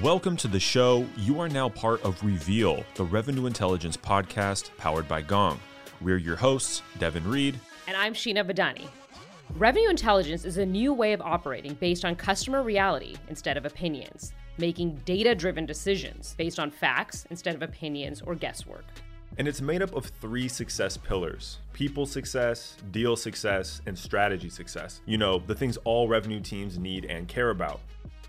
Welcome to the show. You are now part of Reveal, the revenue intelligence podcast powered by Gong. We're your hosts, Devin Reed. And I'm Sheena Badani. Revenue intelligence is a new way of operating based on customer reality instead of opinions, making data driven decisions based on facts instead of opinions or guesswork. And it's made up of three success pillars people success, deal success, and strategy success. You know, the things all revenue teams need and care about.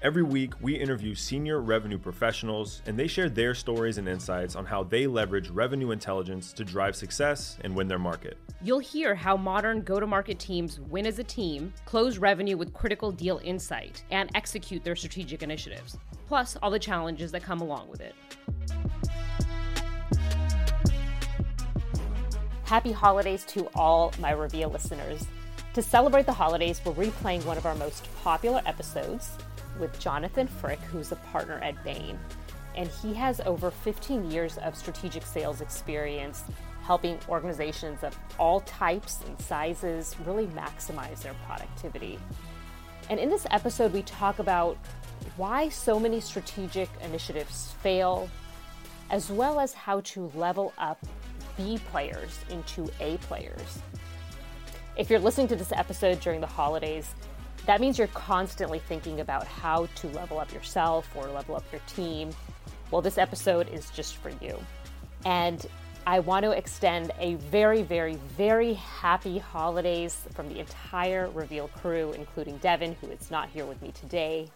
Every week, we interview senior revenue professionals, and they share their stories and insights on how they leverage revenue intelligence to drive success and win their market. You'll hear how modern go to market teams win as a team, close revenue with critical deal insight, and execute their strategic initiatives, plus all the challenges that come along with it. Happy holidays to all my Reveal listeners. To celebrate the holidays, we're replaying one of our most popular episodes with Jonathan Frick, who's a partner at Bain. And he has over 15 years of strategic sales experience helping organizations of all types and sizes really maximize their productivity. And in this episode, we talk about why so many strategic initiatives fail, as well as how to level up B players into A players. If you're listening to this episode during the holidays, that means you're constantly thinking about how to level up yourself or level up your team. Well, this episode is just for you. And I want to extend a very, very, very happy holidays from the entire Reveal crew, including Devin, who is not here with me today.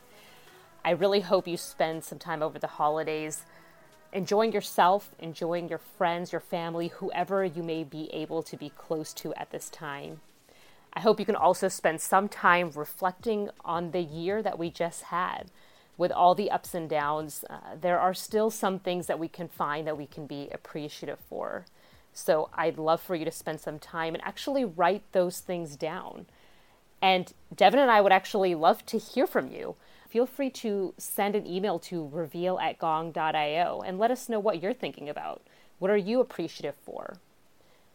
I really hope you spend some time over the holidays enjoying yourself, enjoying your friends, your family, whoever you may be able to be close to at this time. I hope you can also spend some time reflecting on the year that we just had. With all the ups and downs, uh, there are still some things that we can find that we can be appreciative for. So I'd love for you to spend some time and actually write those things down. And Devin and I would actually love to hear from you. Feel free to send an email to reveal at gong.io and let us know what you're thinking about. What are you appreciative for?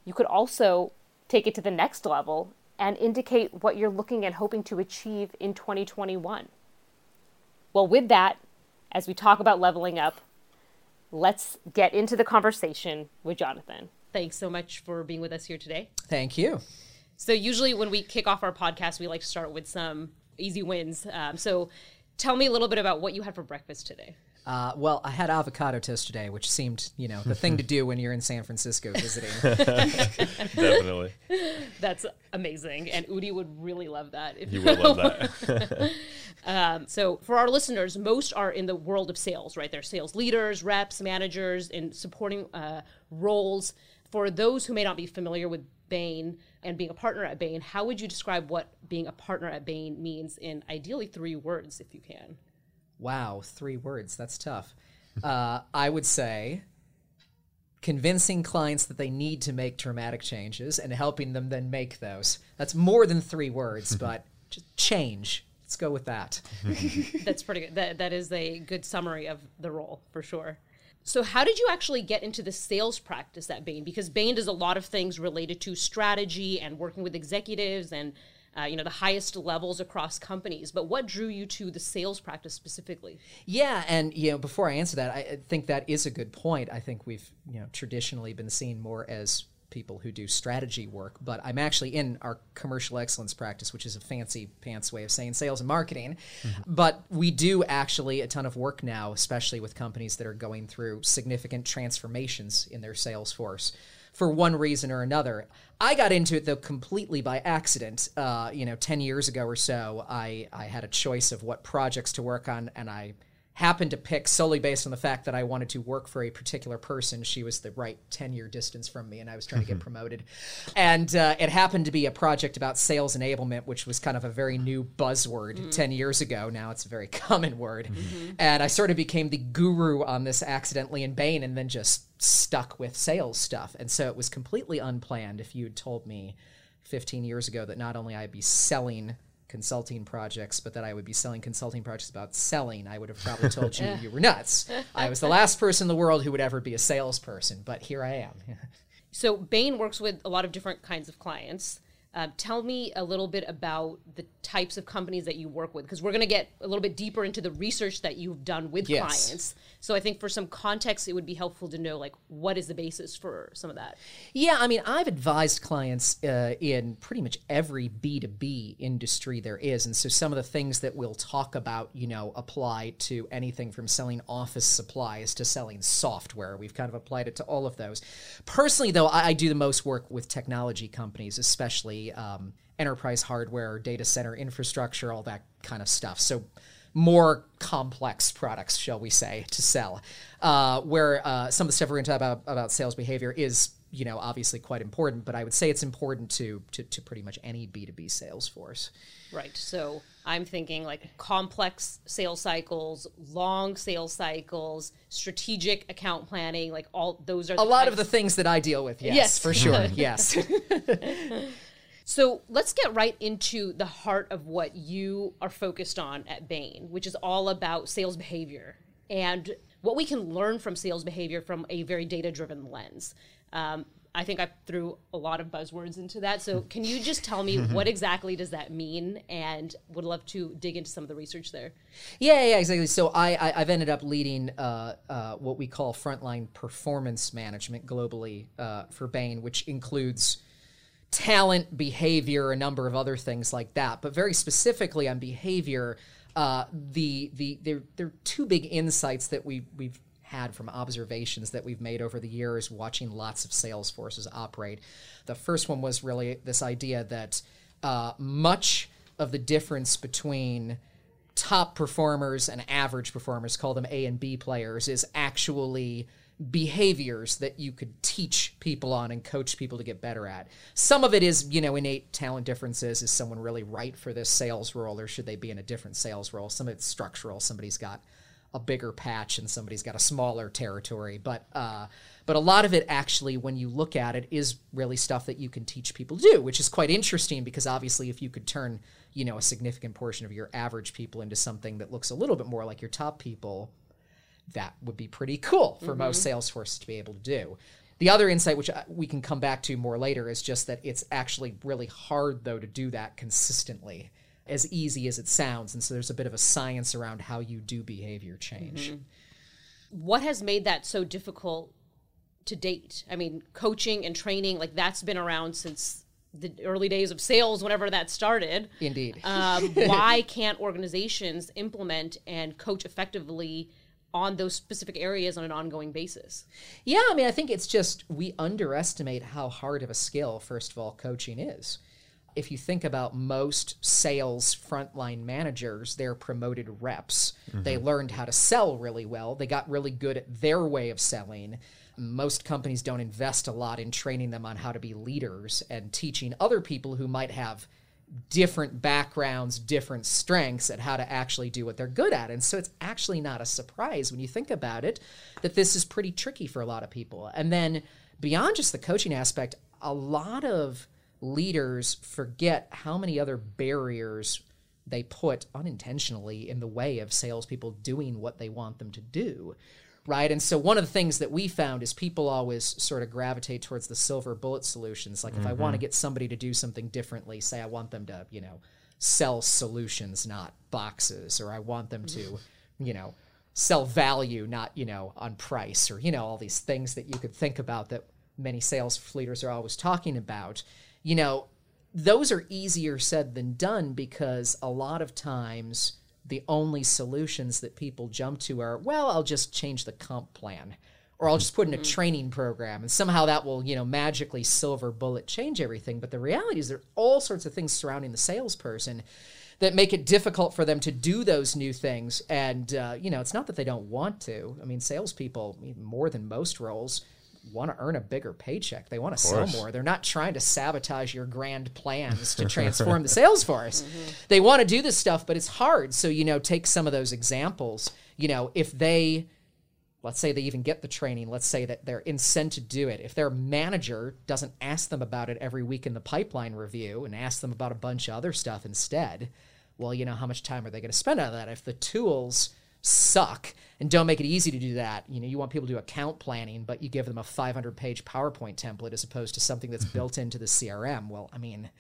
You could also take it to the next level and indicate what you're looking and hoping to achieve in 2021. Well, with that, as we talk about leveling up, let's get into the conversation with Jonathan. Thanks so much for being with us here today. Thank you. So, usually when we kick off our podcast, we like to start with some easy wins. Um, so, tell me a little bit about what you had for breakfast today. Uh, well, I had avocado toast today, which seemed, you know, the thing to do when you're in San Francisco visiting. Definitely. That's amazing, and Udi would really love that. If you would love that. um, so, for our listeners, most are in the world of sales, right? They're sales leaders, reps, managers, in supporting uh, roles. For those who may not be familiar with Bain and being a partner at Bain, how would you describe what being a partner at Bain means in ideally three words, if you can? Wow, three words. That's tough. Uh, I would say convincing clients that they need to make dramatic changes and helping them then make those. That's more than three words, but just change. Let's go with that. That's pretty good. That, that is a good summary of the role for sure. So, how did you actually get into the sales practice at Bain? Because Bain does a lot of things related to strategy and working with executives and uh, you know the highest levels across companies but what drew you to the sales practice specifically? Yeah and you know before i answer that i think that is a good point. I think we've you know traditionally been seen more as people who do strategy work but i'm actually in our commercial excellence practice which is a fancy pants way of saying sales and marketing. Mm-hmm. but we do actually a ton of work now especially with companies that are going through significant transformations in their sales force for one reason or another. I got into it though completely by accident. Uh, you know, ten years ago or so, I I had a choice of what projects to work on, and I happened to pick solely based on the fact that I wanted to work for a particular person. She was the right 10 year distance from me, and I was trying to get mm-hmm. promoted. And uh, it happened to be a project about sales enablement, which was kind of a very new buzzword mm-hmm. 10 years ago. Now it's a very common word. Mm-hmm. And I sort of became the guru on this accidentally in Bain and then just stuck with sales stuff. And so it was completely unplanned if you'd told me 15 years ago that not only I'd be selling consulting projects, but that I would be selling consulting projects about selling, I would have probably told you you were nuts. I was the last person in the world who would ever be a salesperson, but here I am. so Bain works with a lot of different kinds of clients. Uh, tell me a little bit about the types of companies that you work with, because we're going to get a little bit deeper into the research that you've done with Yes. clients. So I think for some context, it would be helpful to know like what is the basis for some of that. Yeah, I mean, I've advised clients uh, in pretty much every B2B industry there is. And so some of the things that we'll talk about, you know, apply to anything from selling office supplies to selling software. We've kind of applied it to all of those. Personally, though, I, I do the most work with technology companies, especially um, enterprise hardware, data center infrastructure, all that kind of stuff. So more complex products, shall we say, to sell. Uh, where uh, some of the stuff we're going to talk about about sales behavior is, you know, obviously quite important. But I would say it's important to to, to pretty much any B two B sales force. Right. So I'm thinking like complex sales cycles, long sales cycles, strategic account planning, like all those are A lot of the things that I deal with, yes, Yes. for sure, yes. So let's get right into the heart of what you are focused on at Bain, which is all about sales behavior and what we can learn from sales behavior from a very data driven lens. Um, I think I threw a lot of buzzwords into that. So can you just tell me what exactly does that mean? And would love to dig into some of the research there. Yeah, yeah, exactly. So I, I I've ended up leading uh, uh, what we call frontline performance management globally uh, for Bain, which includes talent, behavior, a number of other things like that. But very specifically on behavior, uh, the the there there are two big insights that we we've had from observations that we've made over the years watching lots of sales forces operate. The first one was really this idea that uh, much of the difference between top performers and average performers, call them A and B players, is actually behaviors that you could teach people on and coach people to get better at. Some of it is, you know, innate talent differences. Is someone really right for this sales role or should they be in a different sales role? Some of it's structural. Somebody's got a bigger patch and somebody's got a smaller territory. But uh, but a lot of it actually, when you look at it, is really stuff that you can teach people to do, which is quite interesting because obviously, if you could turn you know a significant portion of your average people into something that looks a little bit more like your top people, that would be pretty cool for most mm-hmm. sales forces to be able to do. The other insight, which uh, we can come back to more later, is just that it's actually really hard, though, to do that consistently, as easy as it sounds. And so there's a bit of a science around how you do behavior change. Mm-hmm. What has made that so difficult to date? I mean, coaching and training, like that's been around since the early days of sales, whenever that started. Indeed. um, why can't organizations implement and coach effectively on those specific areas on an ongoing basis? Yeah, I mean, I think it's just we underestimate how hard of a skill, first of all, coaching is. If you think about most sales frontline managers, they're promoted reps. They mm-hmm. learned how to sell really well, they got really good at their way of selling. Most companies don't invest a lot in training them on how to be leaders and teaching other people who might have different backgrounds, different strengths at how to actually do what they're good at. And so it's actually not a surprise when you think about it that this is pretty tricky for a lot of people. And then beyond just the coaching aspect, a lot of leaders forget how many other barriers they put unintentionally in the way of salespeople doing what they want them to do. Right. And so one of the things that we found is people always sort of gravitate towards the silver bullet solutions. Like if I want to mm-hmm. get somebody to do something differently, say I want them to, you know, sell solutions, not boxes, or I want them to, you know, sell value, not, you know, on price, or, you know, all these things that you could think about that many sales leaders are always talking about. You know, those are easier said than done because a lot of times the only solutions that people jump to are, well, I'll just change the comp plan or I'll just put in a training program and somehow that will, you know, magically silver bullet change everything. But the reality is there are all sorts of things surrounding the salesperson that make it difficult for them to do those new things. And, uh, you know, it's not that they don't want to. I mean, salespeople, more than most roles, want to earn a bigger paycheck. They want to sell more. They're not trying to sabotage your grand plans to transform the sales force. Mm-hmm. They want to do this stuff, but it's hard. So, you know, take some of those examples. You know, if they, let's say they even get the training, let's say that they're incented to do it. If their manager doesn't ask them about it every week in the pipeline review and ask them about a bunch of other stuff instead, well, you know, how much time are they going to spend on that? If the tools suck and don't make it easy to do that, you know, you want people to do account planning, but you give them a 500 page PowerPoint template as opposed to something that's mm-hmm. built into the CRM. Well, I mean,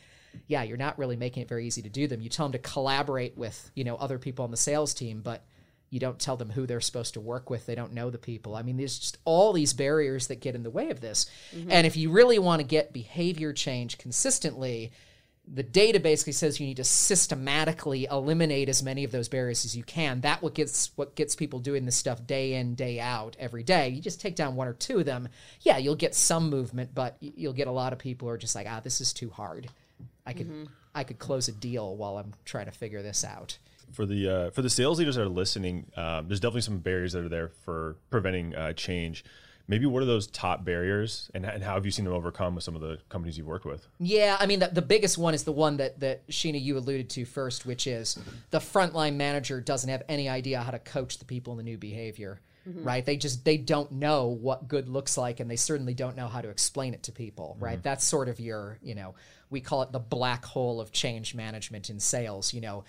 yeah, you're not really making it very easy to do them. You tell them to collaborate with, you know, other people on the sales team, but you don't tell them who they're supposed to work with. They don't know the people. I mean, there's just all these barriers that get in the way of this. Mm-hmm. And if you really want to get behavior change consistently, the data basically says you need to systematically eliminate as many of those barriers as you can. That what gets what gets people doing this stuff day in day out every day. You just take down one or two of them. Yeah, you'll get some movement, but you'll get a lot of people who are just like, ah, this is too hard. I could I could close a deal while I'm trying to figure this out. for the uh, for the sales leaders that are listening, um, there's definitely some barriers that are there for preventing uh, change. Maybe what are those top barriers, and, and how have you seen them overcome with some of the companies you've worked with? Yeah, I mean the, the biggest one is the one that that Sheena you alluded to first, which is the frontline manager doesn't have any idea how to coach the people in the new behavior. Mm-hmm. Right? They just they don't know what good looks like and they certainly don't know how to explain it to people, mm-hmm. right? That's sort of your, you know, we call it the black hole of change management in sales, you know.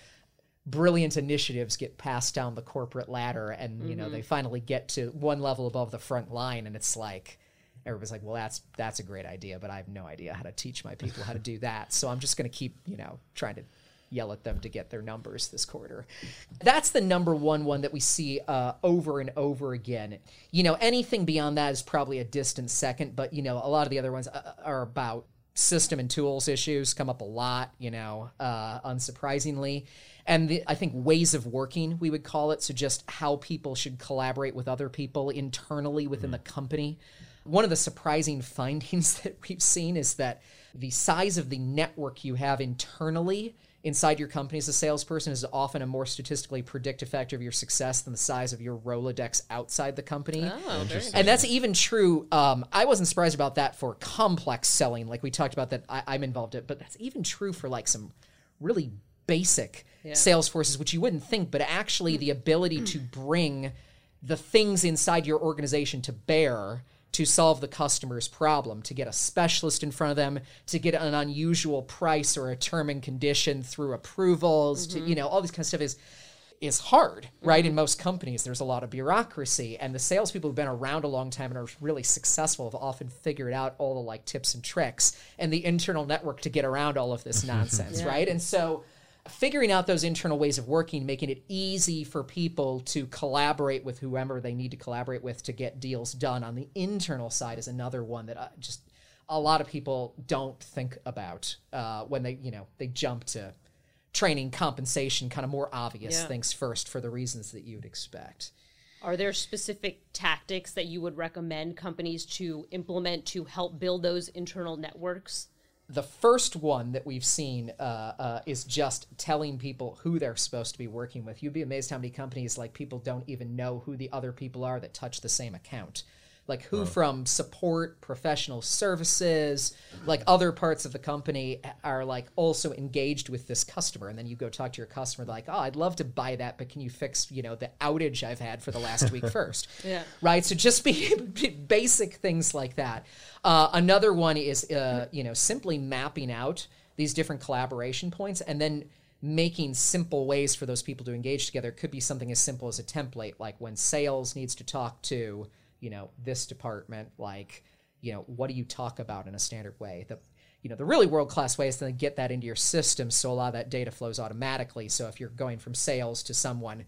Brilliant initiatives get passed down the corporate ladder and you know they finally get to one level above the front line and it's like everybody's like, well, that's that's a great idea, but I have no idea how to teach my people how to do that. So I'm just going to keep, you know, trying to yell at them to get their numbers this quarter. That's the number one one that we see uh, over and over again. You know, anything beyond that is probably a distant second, but you know, a lot of the other ones uh, are about system and tools issues come up a lot, you know, uh, unsurprisingly. And the, I think ways of working, we would call it. So just how people should collaborate with other people internally within the company. One of the surprising findings that we've seen is that the size of the network you have internally inside your company as a salesperson is often a more statistically predictive factor of your success than the size of your Rolodex outside the company. Oh, very And that's even true. Um, I wasn't surprised about that for complex selling, like we talked about that I, I'm involved in, but that's even true for like some really basic sales forces, which you wouldn't think, but actually the ability to bring the things inside your organization to bear to solve the customer's problem, to get a specialist in front of them, to get an unusual price or a term and condition through approvals, to mm-hmm. you know, all this kind of stuff is is hard, right? In mm-hmm. most companies, there's a lot of bureaucracy, and the salespeople who've been around a long time and are really successful have often figured out all the like tips and tricks and the internal network to get around all of this nonsense, right? And so figuring out those internal ways of working, making it easy for people to collaborate with whoever they need to collaborate with to get deals done on the internal side is another one that I just a lot of people don't think about uh, when they you know they jump to training compensation kind of more obvious Yeah. things first for the reasons that you'd expect Are there specific tactics that you would recommend companies to implement to help build those internal networks? The first one that we've seen uh, uh, is just telling people who they're supposed to be working with. You'd be amazed how many companies like people don't even know who the other people are that touch the same account. Like who from support, professional services, like other parts of the company are like also engaged with this customer. And then you go talk to your customer, like, oh, I'd love to buy that, but can you fix, you know, the outage I've had for the last week first? Yeah. right? So just be basic things like that. Uh, another one is, uh, you know, simply mapping out these different collaboration points and then making simple ways for those people to engage together. It could be something as simple as a template, like when sales needs to talk to, you know, this department, like, you know, what do you talk about in a standard way? The, you know, the really world class way is to get that into your system so a lot of that data flows automatically. So if you're going from sales to someone,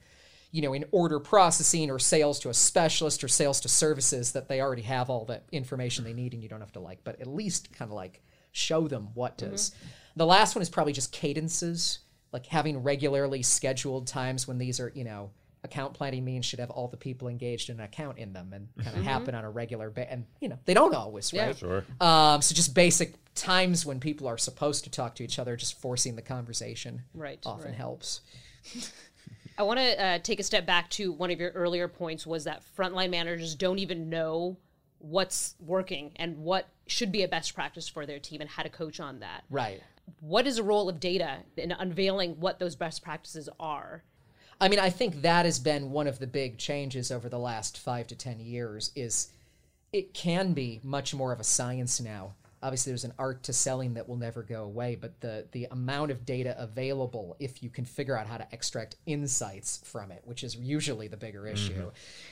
you know, in order processing or sales to a specialist or sales to services that they already have all the information they need and you don't have to like, but at least kind of like show them what mm-hmm. does. The last one is probably just cadences, like having regularly scheduled times when these are, you know, account planning means should have all the people engaged in an account in them and kind of happen on a regular ba- and you know they don't always right Sure. um, so just basic times when people are supposed to talk to each other just forcing the conversation Right, often right. helps I want to uh, take a step back to one of your earlier points was that frontline managers don't even know what's working and what should be a best practice for their team and how to coach on that. right What is the role of data in unveiling what those best practices are? I mean, I think that has been one of the big changes over the last five to ten years. Is it can be much more of a science now. Obviously, there's an art to selling that will never go away, but the the amount of data available, if you can figure out how to extract insights from it, which is usually the bigger issue, mm-hmm.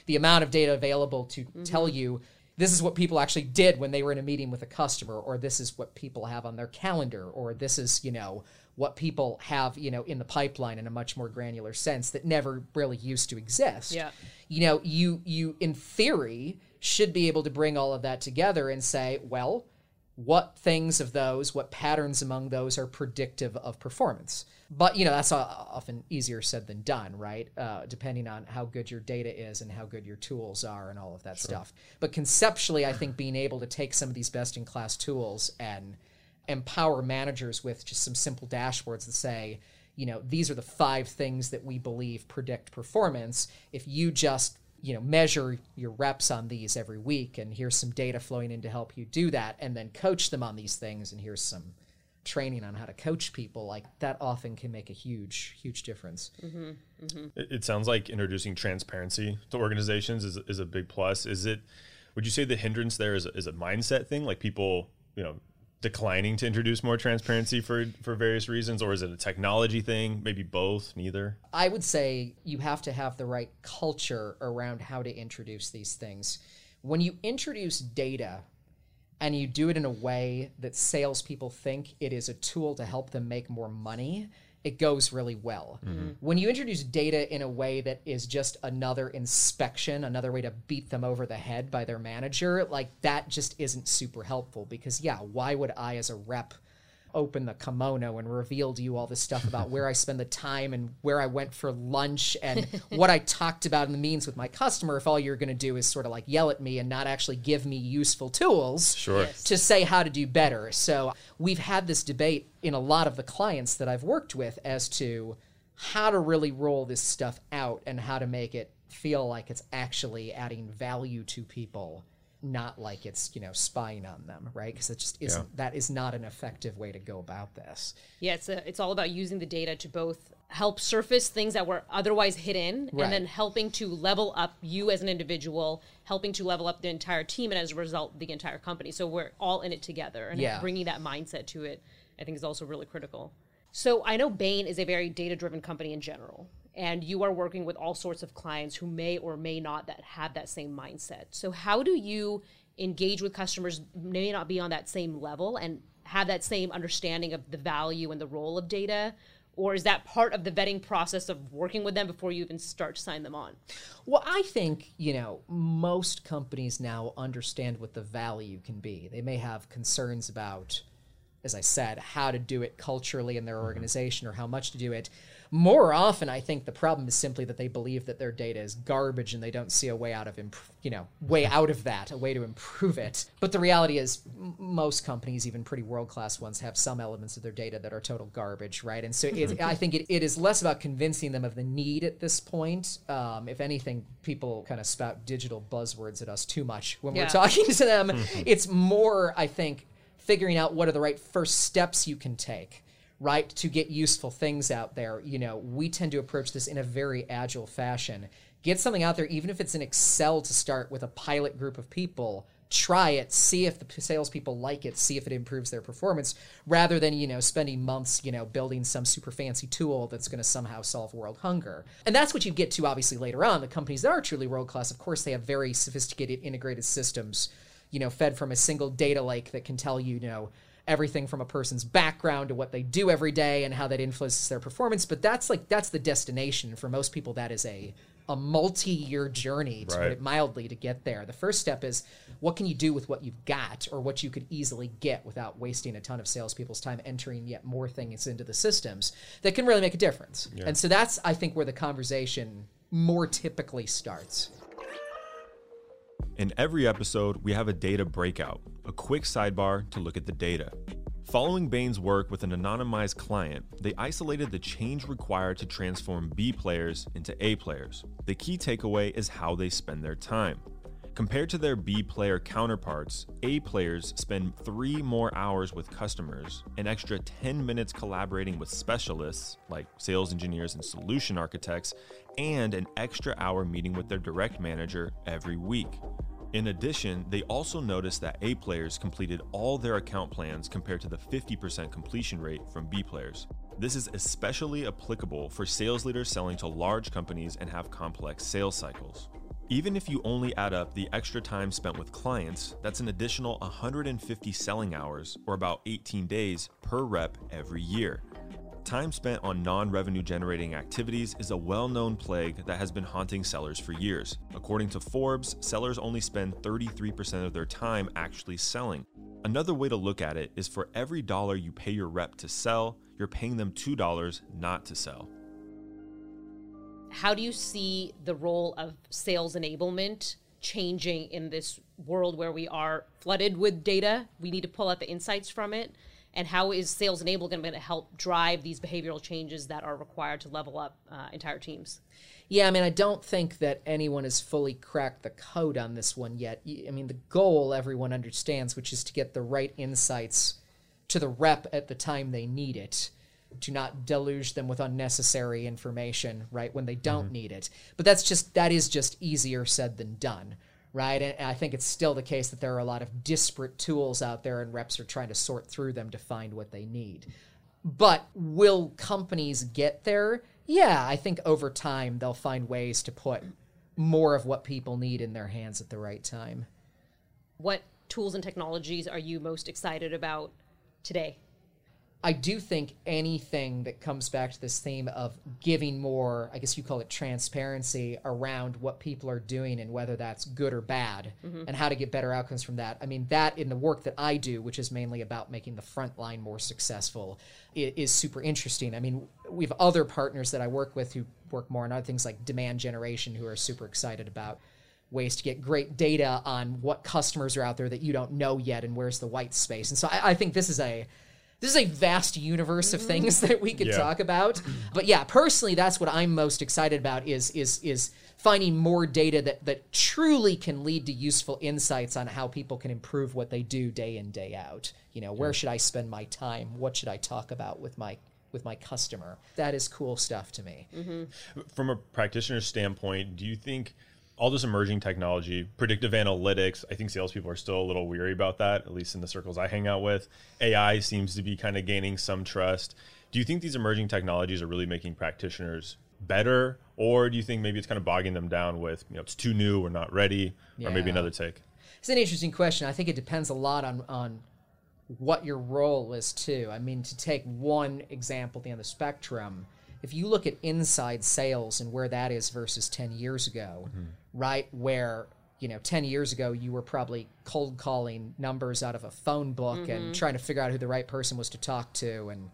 the amount of data available to mm-hmm. tell you this is what people actually did when they were in a meeting with a customer or this is what people have on their calendar or this is you know what people have you know in the pipeline in a much more granular sense that never really used to exist. Yeah. you know you you in theory should be able to bring all of that together and say well what things of those what patterns among those are predictive of performance? But you know that's often easier said than done right? Uh, depending on how good your data is and how good your tools are and all of that stuff. But conceptually i think being able to take some of these best in class tools and empower managers with just some simple dashboards that say you know these are the five things that we believe predict performance if you just you know measure your reps on these every week and here's some data flowing in to help you do that and then coach them on these things and here's some training on how to coach people like that often can make a huge huge difference mm-hmm, mm-hmm. It, it sounds like introducing transparency to organizations is, is a big plus. Is it? Would you say the hindrance there is a, is a mindset thing, like people, you know, declining to introduce more transparency for for various reasons, or is it a technology thing? Maybe both, neither. I would say you have to have the right culture around how to introduce these things. When you introduce data and you do it in a way that salespeople think it is a tool to help them make more money, it goes really well. Mm-hmm. When you introduce data in a way that is just another inspection, another way to beat them over the head by their manager, like that just isn't super helpful because, yeah, why would I as a rep? Open the kimono and reveal to you all this stuff about where I spend the time and where I went for lunch and what I talked about in the meetings with my customer if all you're going to do is sort of like yell at me and not actually give me useful tools Sure. to say how to do better. So we've had this debate in a lot of the clients that I've worked with as to how to really roll this stuff out and how to make it feel like it's actually adding value to people not like it's you know spying on them right because it just isn't that is not an effective way to go about this Yeah, it's a, it's all about using the data to both help surface things that were otherwise hidden, Right. and then helping to level up you as an individual, helping to level up the entire team, and as a result, the entire company. So we're all in it together, and Yeah. bringing that mindset to it, I think, is also really critical. So I know Bain is a very data-driven company in general, and you are working with all sorts of clients who may or may not that have that same mindset. So how do you engage with customers may not be on that same level and have that same understanding of the value and the role of data? Or is that part of the vetting process of working with them before you even start to sign them on? Well, I think, you know, most companies now understand what the value can be. They may have concerns about, as I said, how to do it culturally in their mm-hmm. organization or how much to do it. More often, I think the problem is simply that they believe that their data is garbage and they don't see a way out of, imp- you know, way out of that, a way to improve it. But the reality is, m- most companies, even pretty world class ones, have some elements of their data that are total garbage, right? And so it, mm-hmm. I think it, it is less about convincing them of the need at this point. Um, if anything, people kind of spout digital buzzwords at us too much when Yeah. we're talking to them. Mm-hmm. it's more, I think, figuring out what are the right first steps you can take right to get useful things out there. You know we tend to approach this in a very agile fashion. Get something out there even if it's in excel to start with a pilot group of people. Try it see if the salespeople like it see if it improves their performance rather than you know spending months you know building some super fancy tool that's going to somehow solve world hunger. And that's what you get to obviously later on. The companies that are truly world class of course they have very sophisticated integrated systems you know, fed from a single data lake that can tell you, you know, everything from a person's background to what they do every day and how that influences their performance. But that's like that's the destination for most people. That is a a multi-year journey, to put it mildly, to get there. The first step is what can you do with what you've got, or what you could easily get without wasting a ton of salespeople's time entering yet more things into the systems that can really make a difference. And so that's I think where the conversation more typically starts. In every episode, we have a data breakout, a quick sidebar to look at the data. Following Bain's work with an anonymized client, they isolated the change required to transform B players into A players. The key takeaway is how they spend their time. Compared to their B player counterparts, A players spend three more hours with customers, an extra 10 minutes collaborating with specialists like sales engineers and solution architects, and an extra hour meeting with their direct manager every week. In addition, they also noticed that A players completed all their account plans compared to the 50% completion rate from B players. This is especially applicable for sales leaders selling to large companies and have complex sales cycles. Even if you only add up the extra time spent with clients, that's an additional 150 selling hours, or about 18 days, per rep every year. Time spent on non revenue generating activities is a well known plague that has been haunting sellers for years. According to Forbes, sellers only spend 33% of their time actually selling. Another way to look at it is for every dollar you pay your rep to sell, you're paying them $2 not to sell. How do you see the role of sales enablement changing in this world where we are flooded with data? We need to pull out the insights from it. And how is sales enable going to help drive these behavioral changes that are required to level up uh, entire teams? Yeah i mean i don't think that anyone has fully cracked the code on this one yet. I mean the goal everyone understands which is to get the right insights to the rep at the time they need it to not deluge them with unnecessary information right when they don't mm-hmm. need it but that's just that is just easier said than done right? And I think it's still the case that there are a lot of disparate tools out there, and reps are trying to sort through them to find what they need. But will companies get there? Yeah, I think over time they'll find ways to put more of what people need in their hands at the right time. What tools and technologies are you most excited about today? I do think anything that comes back to this theme of giving more, I guess you call it transparency around what people are doing and whether that's good or bad mm-hmm. and how to get better outcomes from that. I mean, that in the work that I do, which is mainly about making the front line more successful, is super interesting. I mean, we have other partners that I work with who work more on other things like demand generation who are super excited about ways to get great data on what customers are out there that you don't know yet and where's the white space. And so I, I think this is a this is a vast universe of things that we could yeah. talk about. But yeah, personally, that's what I'm most excited about is is is finding more data that that truly can lead to useful insights on how people can improve what they do day in day out. You know, where should I spend my time? What should I talk about with my with my customer? That is cool stuff to me. Mm-hmm. From a practitioner's standpoint, do you think? All this emerging technology, predictive analytics, I think salespeople are still a little weary about that, at least in the circles I hang out with. AI seems to be kind of gaining some trust. Do you think these emerging technologies are really making practitioners better, or do you think maybe it's kind of bogging them down with, you know, it's too new, we're not ready, yeah. or maybe another take? It's an interesting question. I think it depends a lot on on what your role is too. I mean, to take one example at the end of the spectrum, if you look at inside sales and where that is versus 10 years ago, mm-hmm. right? Where, you know, 10 years ago, you were probably cold calling numbers out of a phone book mm-hmm. and trying to figure out who the right person was to talk to. And,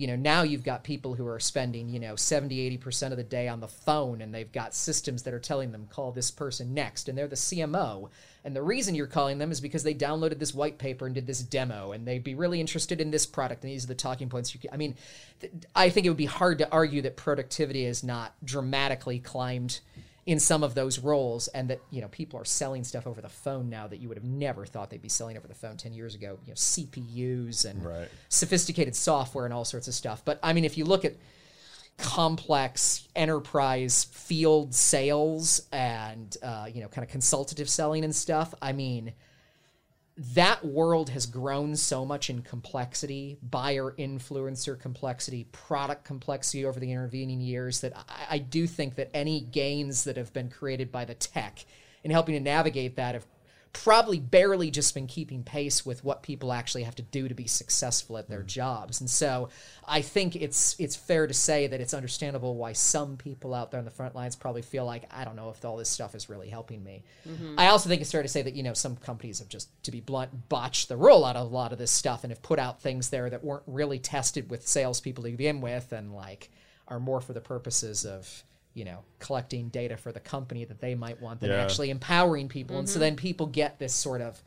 you know, now you've got people who are spending, you know, 70, 80% of the day on the phone and they've got systems that are telling them, call this person next. And they're the CMO. And the reason you're calling them is because they downloaded this white paper and did this demo, and they'd be really interested in this product. And these are the talking points. You can, I mean, th- I think it would be hard to argue that productivity has not dramatically climbed in some of those roles, and that you know people are selling stuff over the phone now that you would have never thought they'd be selling over the phone ten years ago. You know, CPUs and right. sophisticated software and all sorts of stuff. But I mean, if you look at complex enterprise field sales and uh, you know kind of consultative selling and stuff i mean that world has grown so much in complexity buyer influencer complexity product complexity over the intervening years that I, I do think that any gains that have been created by the tech in helping to navigate that have probably barely just been keeping pace with what people actually have to do to be successful at their mm. jobs. And so I think it's it's fair to say that it's understandable why some people out there on the front lines probably feel like I don't know if all this stuff is really helping me. Mm-hmm. I also think it's fair to say that you know some companies have just to be blunt botched the rollout of a lot of this stuff and have put out things there that weren't really tested with salespeople to begin with and like are more for the purposes of you know, collecting data for the company that they might want than yeah. actually empowering people. Mm-hmm. And so mm-hmm. then people get this sort of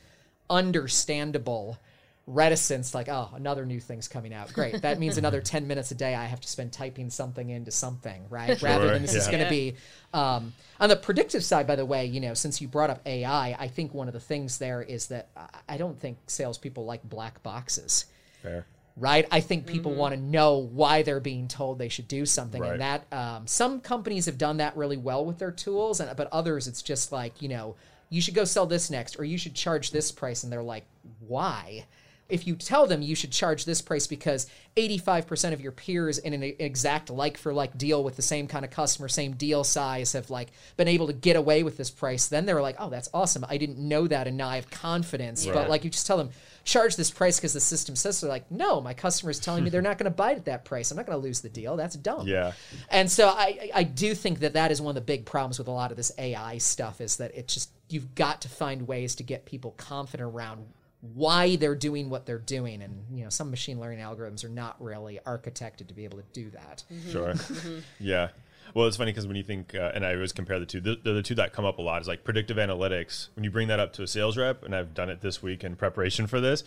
understandable reticence like, oh, another new thing's coming out. Great. That means another 10 minutes a day I have to spend typing something into something, right? Sure. Rather than this yeah. is going to be. Um, on the predictive side, by the way, you know, since you brought up AI, I think one of the things there is that I don't think salespeople like black boxes. Fair right? I think people mm-hmm. want to know why they're being told they should do something, right. and that um, some companies have done that really well with their tools, and but others it's just like you know you should go sell this next, or you should charge this price, and they're like, why? if you tell them you should charge this price because 85% of your peers in an exact like for like deal with the same kind of customer, same deal size have like been able to get away with this price, then they're like, oh, that's awesome. I didn't know that and now I have confidence. But like you just tell them, charge this price because the system says so. They're like, no, my customer is telling me they're not going to buy it at that price. I'm not going to lose the deal. That's dumb. Yeah. And so I, I do think that that is one of the big problems with a lot of this AI stuff is that it just, you've got to find ways to get people confident around why they're doing what they're doing and you know some machine learning algorithms are not really architected to be able to do that Sure. Mm-hmm. yeah. Well, it's funny because when you think, uh, and I always compare the two, the, the two that come up a lot is like predictive analytics. When you bring that up to a sales rep, and I've done it this week in preparation for this,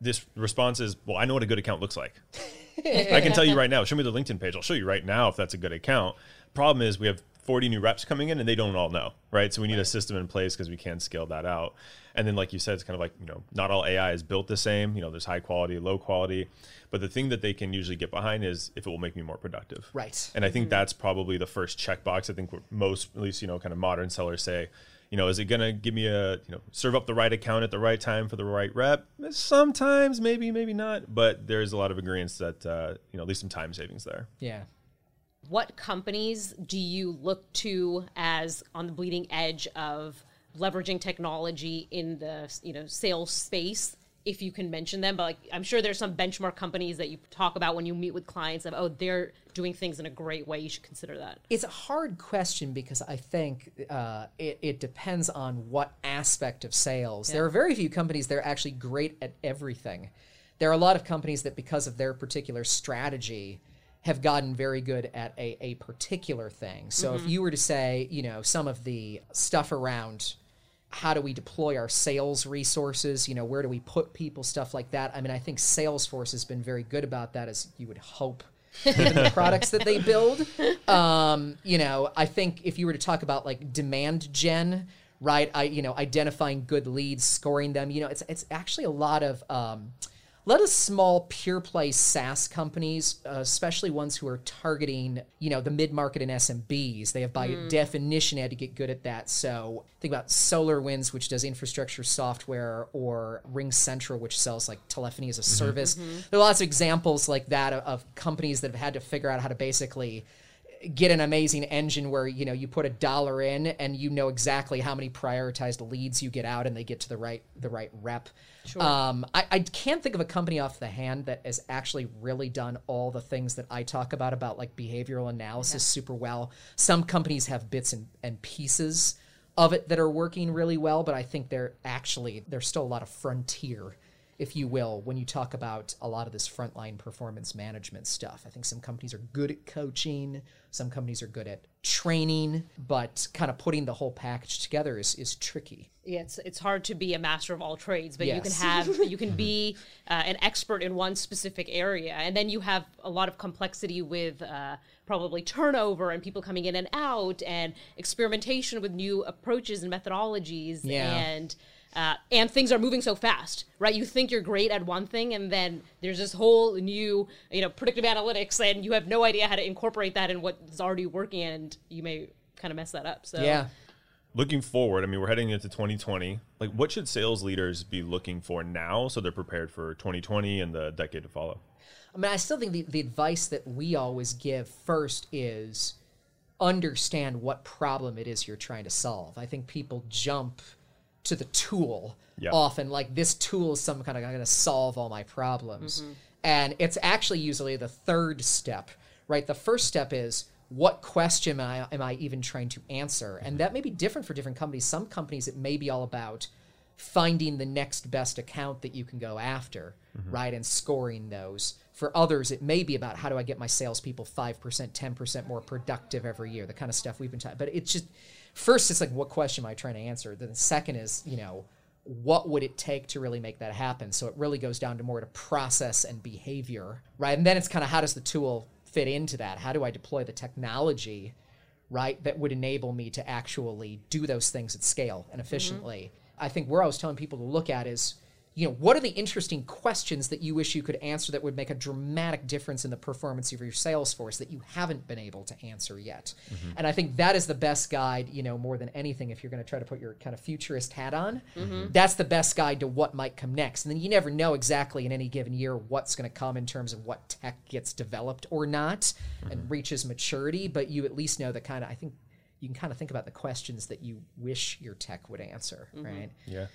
this response is, well, I know what a good account looks like. I can tell you right now. Show me the LinkedIn page. I'll show you right now if that's a good account. Problem is, we have 40 new reps coming in and they don't all know, right? So we need a system in place because we can't scale that out. And then, like you said, it's kind of like, you know, not all AI is built the same. You know, there's high quality, low quality. But the thing that they can usually get behind is if it will make me more productive. Right. And I think that's probably the first checkbox. I think most, at least, you know, kind of modern sellers say, you know, is it going to give me a, you know, serve up the right account at the right time for the right rep? Sometimes, maybe, maybe not. But there's a lot of agreements that, uh, you know, at least some time savings there. yeah what companies do you look to as on the bleeding edge of leveraging technology in the you know sales space if you can mention them but like i'm sure there's some benchmark companies that you talk about when you meet with clients of oh they're doing things in a great way you should consider that it's a hard question because I think uh, it, it depends on what aspect of sales. There are very few companies that are actually great at everything. There are a lot of companies that, because of their particular strategy, have gotten very good at a, a particular thing. So if you were to say, you know, some of the stuff around how do we deploy our sales resources, you know, where do we put people, stuff like that. I mean, I think Salesforce has been very good about that, as you would hope. given the products that they build. Um, you know, I think if you were to talk about like demand gen, right? I you know identifying good leads, scoring them. You know, it's it's actually a lot of um, a lot of small pure play SaaS companies, uh, especially ones who are targeting you know the mid market and SMBs. They have by mm. definition had to get good at that. So think about SolarWinds, which does infrastructure software, or Ring Central, which sells like telephony as a mm-hmm. service. Mm-hmm. There are lots of examples like that of, of companies that have had to figure out how to basically get an amazing engine where you know you put a dollar in and you know exactly how many prioritized leads you get out and they get to the right the right rep. Um, I, I can't think of a company off the hand that has actually really done all the things that I talk about about like behavioral analysis super well. Some companies have bits and, and pieces of it that are working really well, but I think they're actually there's still a lot of frontier if you will, when you talk about a lot of this frontline performance management stuff. I think some companies are good at coaching, some companies are good at training, but kind of putting the whole package together is, is tricky. yeah it's, it's hard to be a master of all trades but you can have you can be uh, an expert in one specific area and then you have a lot of complexity with uh, probably turnover and people coming in and out and experimentation with new approaches and methodologies Yeah. and uh, and things are moving so fast, right? You think you're great at one thing, and then there's this whole new, you know, predictive analytics, and you have no idea how to incorporate that in what is already working, and you may kind of mess that up. So Yeah. Looking forward, I mean, we're heading into 2020. Like, what should sales leaders be looking for now so they're prepared for 2020 and the decade to follow? I mean, I still think the, the advice that we always give first is understand what problem it is you're trying to solve. I think people jump to the tool Yeah. often, like this tool is some kind of i'm going to solve all my problems. Mm-hmm. And it's actually usually the third step, right? The first step is what question am I, am I even trying to answer? And mm-hmm. that may be different for different companies. Some companies, it may be all about finding the next best account that you can go after, mm-hmm. right? And scoring those. For others, it may be about how do I get my salespeople 5%, 10% more productive every year, the kind of stuff we've been talking But it's just, first, it's like, what question am I trying to answer? Then the second is, you know, what would it take to really make that happen? So it really goes down to more to process and behavior, right? And then it's kind of how does the tool fit into that? How do I deploy the technology, right, that would enable me to actually do those things at scale and mm-hmm. efficiently? I think where I was telling people to look at is you know, what are the interesting questions that you wish you could answer that would make a dramatic difference in the performance of your sales force that you haven't been able to answer yet? Mm-hmm. And I think that is the best guide, you know, more than anything, if you're going to try to put your kind of futurist hat on, mm-hmm. that's the best guide to what might come next. And then you never know exactly in any given year what's going to come in terms of what tech gets developed or not mm-hmm. and reaches maturity, but you at least know the kind of, I think you can kind of think about the questions that you wish your tech would answer, mm-hmm. right? Yeah.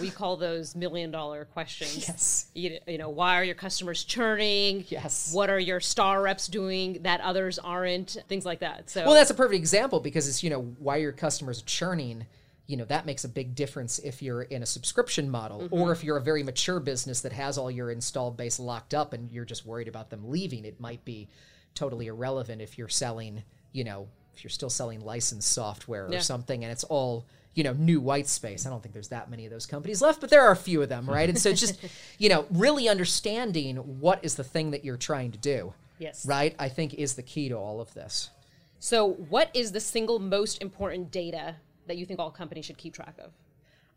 we call those million dollar questions. Yes. You, you, know, why are your customers churning? Yes. What are your star reps doing that others aren't? Things like that. So Well, that's a perfect example because it's, you know, why your customers churning you know that makes a big difference if you're in a subscription model mm-hmm. or if you're a very mature business that has all your installed base locked up and you're just worried about them leaving it might be totally irrelevant if you're selling you know if you're still selling licensed software or yeah. something and it's all you know new white space i don't think there's that many of those companies left but there are a few of them right and so just you know really understanding what is the thing that you're trying to do yes right i think is the key to all of this so what is the single most important data that you think all companies should keep track of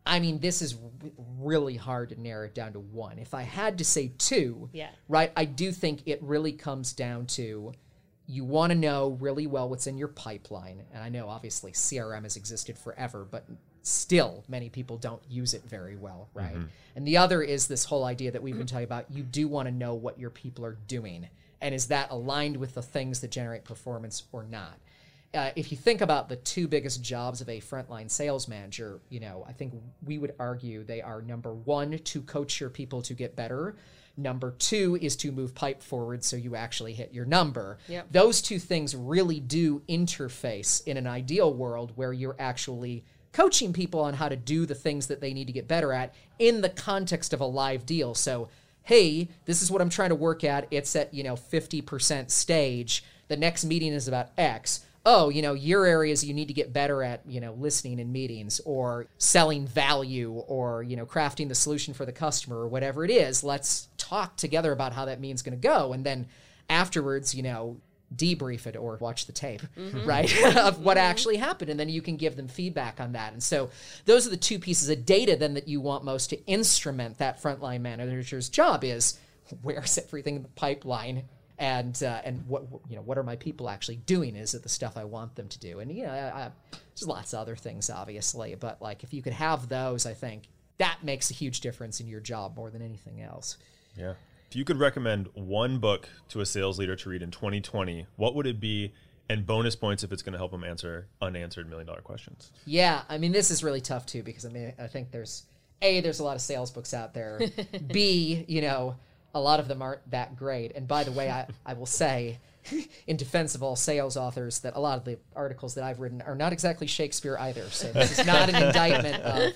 I mean, this is really hard to narrow it down to one. If I had to say two, yeah. right, I do think it really comes down to you want to know really well what's in your pipeline. And I know obviously CRM has existed forever, but still many people don't use it very well, right? Mm-hmm. And the other is this whole idea that we've been talking about you do want to know what your people are doing. And is that aligned with the things that generate performance or not? Uh, if you think about the two biggest jobs of a frontline sales manager, you know, I think we would argue they are number one, to coach your people to get better, Number two is to move pipe forward so you actually hit your number. Yep. Those two things really do interface in an ideal world where you're actually coaching people on how to do the things that they need to get better at in the context of a live deal. So, hey, this is what I'm trying to work at. It's at, you know, 50% stage. The next meeting is about X oh, you know, your areas you need to get better at, you know, listening in meetings or selling value or, you know, crafting the solution for the customer or whatever it is. Let's talk together about how that means going to go. And then afterwards, you know, debrief it or watch the tape, mm-hmm. right, of what mm-hmm. actually happened. And then you can give them feedback on that. And so those are the two pieces of data then that you want most to instrument that frontline manager's job is where's everything in the pipeline and uh, and what you know what are my people actually doing? Is it the stuff i want them to do? And you know I, I, there's lots of other things obviously but like if you could have those i think that makes a huge difference in your job more than anything else. Yeah. If you could recommend one book to a sales leader to read in 2020 what would it be? And bonus points if it's going to help them answer unanswered million dollar questions. Yeah i mean this is really tough too because i mean i think there's a there's a lot of sales books out there. B you know a lot of them aren't that great. And by the way, I, I will say, in defense of all sales authors, that a lot of the articles that I've written are not exactly Shakespeare either. So this is not an indictment of.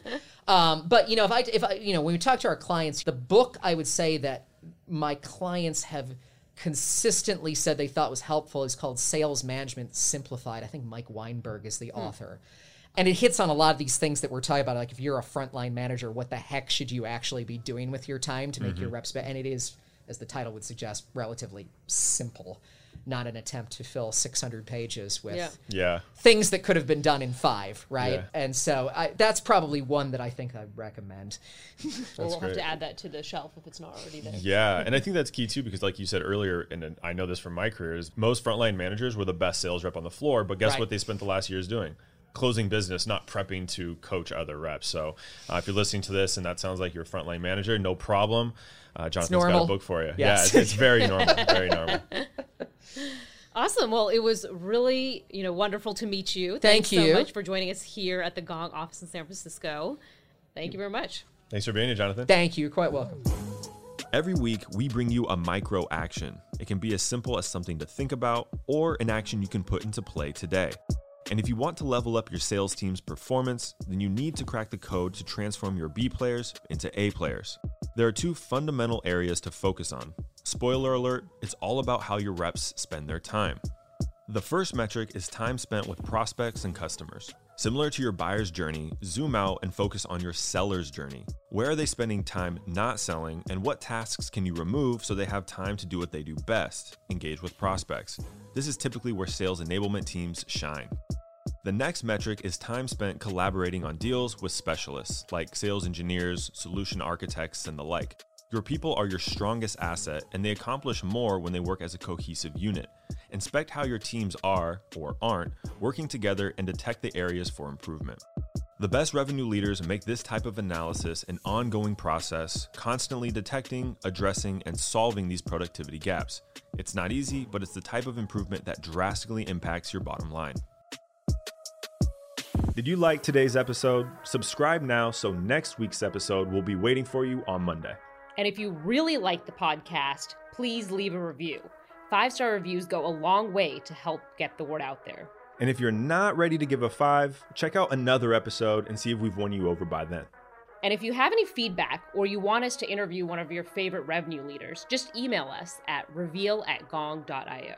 Um, but you know, if I if I you know when we talk to our clients, the book I would say that my clients have consistently said they thought was helpful is called Sales Management Simplified. I think Mike Weinberg is the hmm. author and it hits on a lot of these things that we're talking about like if you're a frontline manager what the heck should you actually be doing with your time to make mm-hmm. your reps better and it is as the title would suggest relatively simple not an attempt to fill 600 pages with yeah. yeah. things that could have been done in five, right? Yeah. And so I, that's probably one that I think I'd recommend. well, we'll great. have to add that to the shelf if it's not already there. Yeah, and I think that's key too because, like you said earlier, and I know this from my career, is most frontline managers were the best sales rep on the floor, but guess right. what they spent the last years doing? Closing business, not prepping to coach other reps. So uh, if you're listening to this and that sounds like you're a frontline manager, no problem. Uh, Jonathan's got a book for you. Yes. Yeah, it's, it's very normal. very normal. Awesome. Well, it was really, you know, wonderful to meet you. Thank Thanks you so much for joining us here at the Gong office in San Francisco. Thank you very much. Thanks for being here, Jonathan. Thank you. You're quite welcome. Every week, we bring you a micro action. It can be as simple as something to think about or an action you can put into play today. And if you want to level up your sales team's performance, then you need to crack the code to transform your B players into A players. There are two fundamental areas to focus on. Spoiler alert, it's all about how your reps spend their time. The first metric is time spent with prospects and customers. Similar to your buyer's journey, zoom out and focus on your seller's journey. Where are they spending time not selling, and what tasks can you remove so they have time to do what they do best engage with prospects? This is typically where sales enablement teams shine. The next metric is time spent collaborating on deals with specialists like sales engineers, solution architects, and the like. Your people are your strongest asset, and they accomplish more when they work as a cohesive unit. Inspect how your teams are, or aren't, working together and detect the areas for improvement. The best revenue leaders make this type of analysis an ongoing process, constantly detecting, addressing, and solving these productivity gaps. It's not easy, but it's the type of improvement that drastically impacts your bottom line. Did you like today's episode? Subscribe now so next week's episode will be waiting for you on Monday. And if you really like the podcast, please leave a review. Five star reviews go a long way to help get the word out there. And if you're not ready to give a five, check out another episode and see if we've won you over by then. And if you have any feedback or you want us to interview one of your favorite revenue leaders, just email us at reveal at gong.io.